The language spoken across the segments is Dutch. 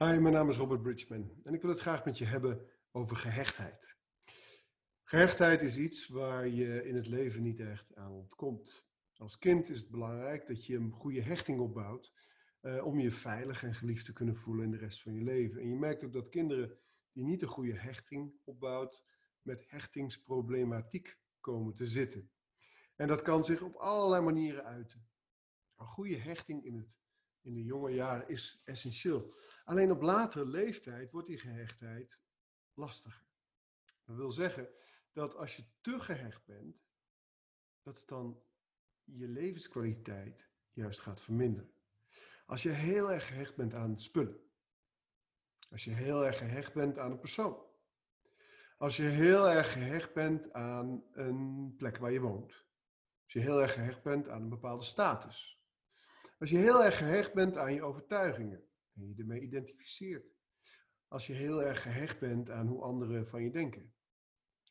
Hi, mijn naam is Robert Bridgman en ik wil het graag met je hebben over gehechtheid. Gehechtheid is iets waar je in het leven niet echt aan ontkomt. Als kind is het belangrijk dat je een goede hechting opbouwt uh, om je veilig en geliefd te kunnen voelen in de rest van je leven. En je merkt ook dat kinderen die niet een goede hechting opbouwt, met hechtingsproblematiek komen te zitten. En dat kan zich op allerlei manieren uiten. Een goede hechting in het in de jonge jaren is essentieel. Alleen op latere leeftijd wordt die gehechtheid lastiger. Dat wil zeggen dat als je te gehecht bent, dat het dan je levenskwaliteit juist gaat verminderen. Als je heel erg gehecht bent aan spullen. Als je heel erg gehecht bent aan een persoon. Als je heel erg gehecht bent aan een plek waar je woont. Als je heel erg gehecht bent aan een bepaalde status. Als je heel erg gehecht bent aan je overtuigingen en je ermee identificeert. Als je heel erg gehecht bent aan hoe anderen van je denken,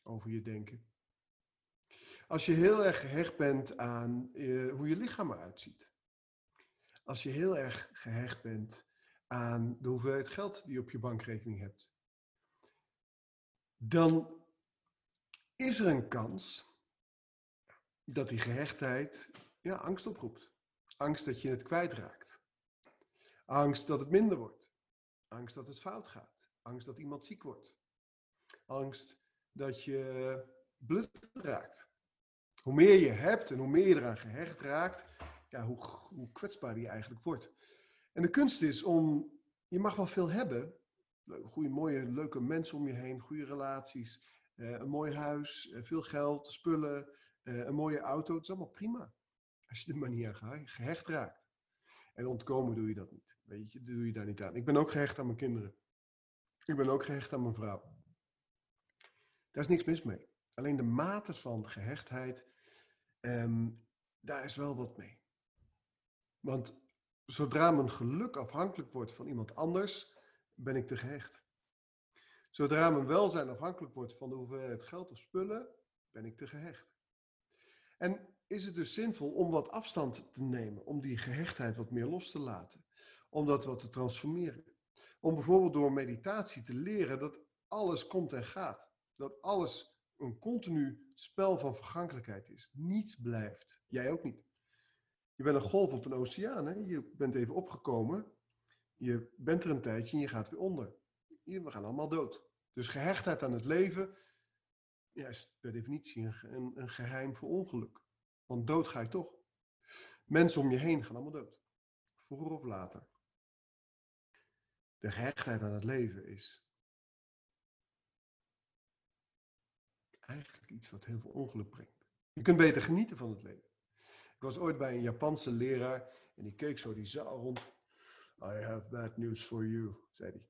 over je denken. Als je heel erg gehecht bent aan uh, hoe je lichaam eruit ziet. Als je heel erg gehecht bent aan de hoeveelheid geld die je op je bankrekening hebt. Dan is er een kans dat die gehechtheid ja, angst oproept. Angst dat je het kwijtraakt. Angst dat het minder wordt. Angst dat het fout gaat. Angst dat iemand ziek wordt. Angst dat je blut raakt. Hoe meer je hebt en hoe meer je eraan gehecht raakt, ja, hoe, hoe kwetsbaar je eigenlijk wordt. En de kunst is om, je mag wel veel hebben, goede, mooie, leuke mensen om je heen, goede relaties, eh, een mooi huis, eh, veel geld, spullen, eh, een mooie auto, het is allemaal prima. Als je er maar niet aan gehecht raakt. En ontkomen doe je dat niet. Weet je, doe je daar niet aan. Ik ben ook gehecht aan mijn kinderen. Ik ben ook gehecht aan mijn vrouw. Daar is niks mis mee. Alleen de mate van gehechtheid, ehm, daar is wel wat mee. Want zodra mijn geluk afhankelijk wordt van iemand anders, ben ik te gehecht. Zodra mijn welzijn afhankelijk wordt van de hoeveelheid geld of spullen, ben ik te gehecht. En is het dus zinvol om wat afstand te nemen, om die gehechtheid wat meer los te laten, om dat wat te transformeren. Om bijvoorbeeld door meditatie te leren dat alles komt en gaat. Dat alles een continu spel van vergankelijkheid is. Niets blijft. Jij ook niet. Je bent een golf op een oceaan. Hè? Je bent even opgekomen. Je bent er een tijdje en je gaat weer onder. We gaan allemaal dood. Dus gehechtheid aan het leven is per definitie een, een geheim voor ongeluk. Want dood ga je toch. Mensen om je heen gaan allemaal dood. Vroeger of later. De gehechtheid aan het leven is eigenlijk iets wat heel veel ongeluk brengt. Je kunt beter genieten van het leven. Ik was ooit bij een Japanse leraar en die keek zo die zaal rond. I have bad news for you, zei hij.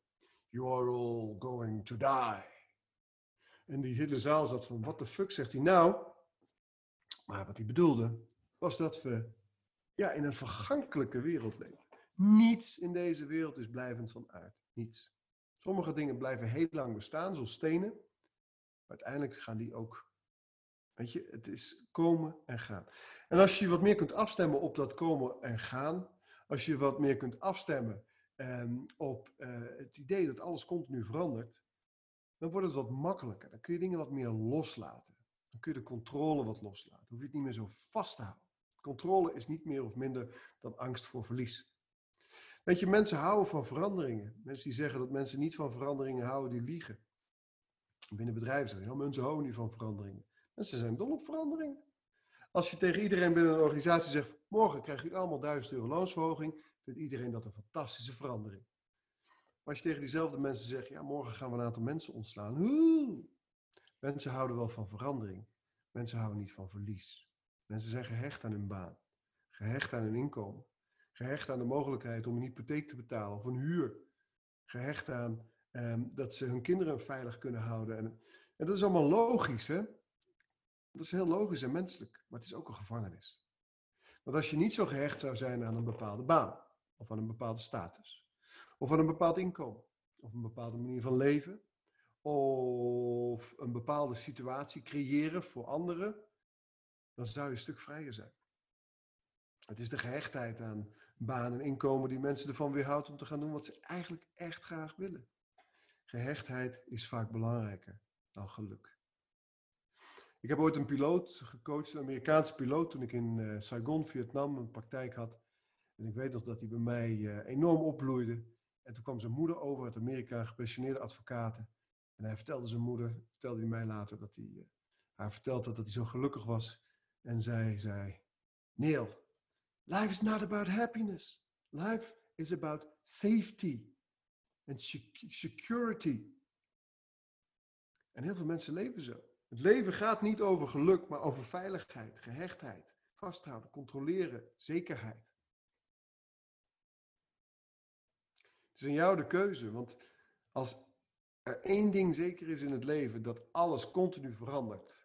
You are all going to die. En die hele zaal zat van, what the fuck, zegt hij nou? Maar wat hij bedoelde, was dat we ja, in een vergankelijke wereld leven. Niets in deze wereld is blijvend van aard. Niets. Sommige dingen blijven heel lang bestaan, zoals stenen. Maar uiteindelijk gaan die ook. Weet je, het is komen en gaan. En als je wat meer kunt afstemmen op dat komen en gaan. Als je wat meer kunt afstemmen um, op uh, het idee dat alles continu verandert. Dan wordt het wat makkelijker. Dan kun je dingen wat meer loslaten. Dan kun je de controle wat loslaten. Dan hoef je het niet meer zo vast te houden. Controle is niet meer of minder dan angst voor verlies. Weet je, mensen houden van veranderingen. Mensen die zeggen dat mensen niet van veranderingen houden, die liegen. Binnen bedrijven zeggen, ja, mensen houden niet van veranderingen. Mensen zijn dol op veranderingen. Als je tegen iedereen binnen een organisatie zegt, morgen krijg je allemaal 1000 euro loonsverhoging, vindt iedereen dat een fantastische verandering. Maar als je tegen diezelfde mensen zegt, ja, morgen gaan we een aantal mensen ontslaan. Oeh, Mensen houden wel van verandering. Mensen houden niet van verlies. Mensen zijn gehecht aan hun baan, gehecht aan hun inkomen, gehecht aan de mogelijkheid om een hypotheek te betalen of een huur, gehecht aan ehm, dat ze hun kinderen veilig kunnen houden. En, en dat is allemaal logisch, hè? Dat is heel logisch en menselijk, maar het is ook een gevangenis. Want als je niet zo gehecht zou zijn aan een bepaalde baan, of aan een bepaalde status, of aan een bepaald inkomen, of een bepaalde manier van leven, of een bepaalde situatie creëren voor anderen, dan zou je een stuk vrijer zijn. Het is de gehechtheid aan baan en inkomen die mensen ervan weerhoudt om te gaan doen wat ze eigenlijk echt graag willen. Gehechtheid is vaak belangrijker dan geluk. Ik heb ooit een piloot gecoacht, een Amerikaanse piloot, toen ik in uh, Saigon, Vietnam, een praktijk had. En ik weet nog dat hij bij mij uh, enorm opbloeide. En toen kwam zijn moeder over uit Amerika, gepensioneerde advocaten. En hij vertelde zijn moeder, vertelde hij mij later, dat hij uh, haar verteld had dat hij zo gelukkig was. En zij zei, Neil, life is not about happiness. Life is about safety and security. En heel veel mensen leven zo. Het leven gaat niet over geluk, maar over veiligheid, gehechtheid, vasthouden, controleren, zekerheid. Het is aan jou de keuze, want als er één ding zeker is in het leven, dat alles continu verandert,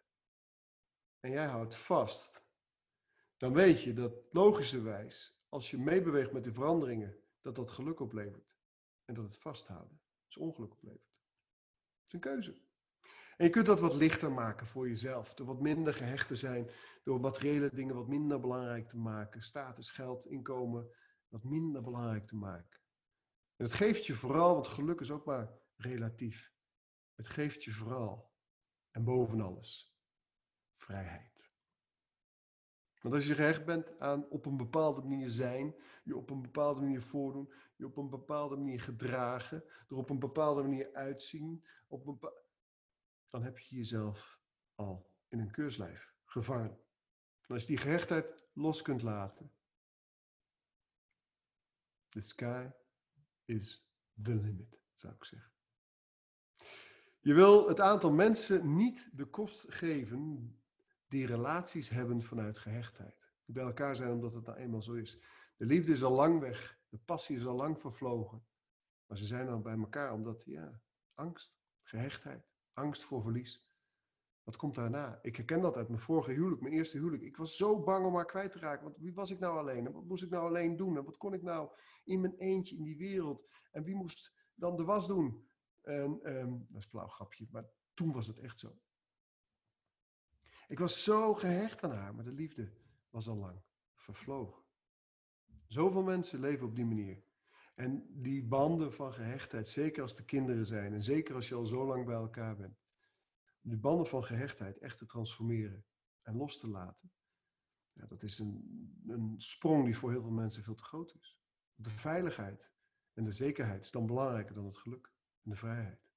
en jij houdt vast, dan weet je dat logischerwijs, als je meebeweegt met de veranderingen, dat dat geluk oplevert. En dat het vasthouden dus ongeluk oplevert. Het is een keuze. En je kunt dat wat lichter maken voor jezelf. Door wat minder gehecht te zijn. Door materiële dingen wat minder belangrijk te maken. Status, geld, inkomen wat minder belangrijk te maken. En het geeft je vooral, want geluk is ook maar relatief. Het geeft je vooral en boven alles vrijheid. Want als je gehecht bent aan op een bepaalde manier zijn, je op een bepaalde manier voordoen, je op een bepaalde manier gedragen, er op een bepaalde manier uitzien, op een dan heb je jezelf al in een keurslijf gevangen. En als je die gehechtheid los kunt laten, the sky is the limit, zou ik zeggen. Je wil het aantal mensen niet de kost geven die relaties hebben vanuit gehechtheid. Die bij elkaar zijn omdat het nou eenmaal zo is. De liefde is al lang weg, de passie is al lang vervlogen. Maar ze zijn dan bij elkaar omdat, ja, angst, gehechtheid, angst voor verlies. Wat komt daarna? Ik herken dat uit mijn vorige huwelijk, mijn eerste huwelijk. Ik was zo bang om haar kwijt te raken. Want wie was ik nou alleen? En wat moest ik nou alleen doen? En wat kon ik nou in mijn eentje in die wereld? En wie moest dan de was doen? En, um, dat is een flauw grapje, maar toen was het echt zo. Ik was zo gehecht aan haar, maar de liefde was al lang vervlogen. Zoveel mensen leven op die manier. En die banden van gehechtheid, zeker als de kinderen zijn en zeker als je al zo lang bij elkaar bent, die banden van gehechtheid echt te transformeren en los te laten, ja, dat is een, een sprong die voor heel veel mensen veel te groot is. De veiligheid en de zekerheid is dan belangrijker dan het geluk en de vrijheid.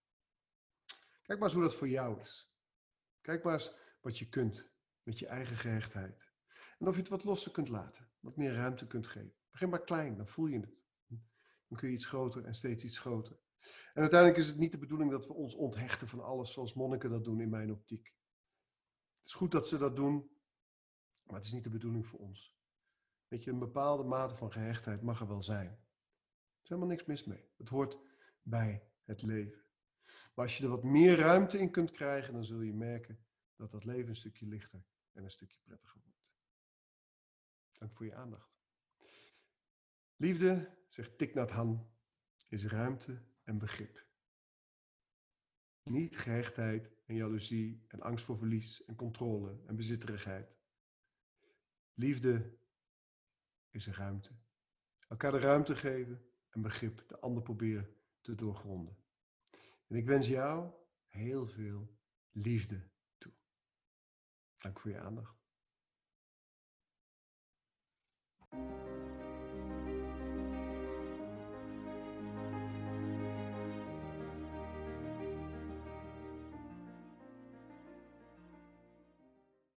Kijk maar eens hoe dat voor jou is. Kijk maar eens wat je kunt met je eigen gehechtheid. En of je het wat losser kunt laten, wat meer ruimte kunt geven. Begin maar klein, dan voel je het. Dan kun je iets groter en steeds iets groter. En uiteindelijk is het niet de bedoeling dat we ons onthechten van alles zoals monniken dat doen in mijn optiek. Het is goed dat ze dat doen, maar het is niet de bedoeling voor ons. Weet je, een bepaalde mate van gehechtheid mag er wel zijn. Er is helemaal niks mis mee. Het hoort bij het leven. Maar als je er wat meer ruimte in kunt krijgen, dan zul je merken dat dat leven een stukje lichter en een stukje prettiger wordt. Dank voor je aandacht. Liefde, zegt Thich Hanh, is ruimte en begrip. Niet gehechtheid en jaloezie en angst voor verlies en controle en bezitterigheid. Liefde is ruimte. Elkaar de ruimte geven en begrip de ander proberen te doorgronden. En ik wens jou heel veel liefde toe. Dank voor je aandacht.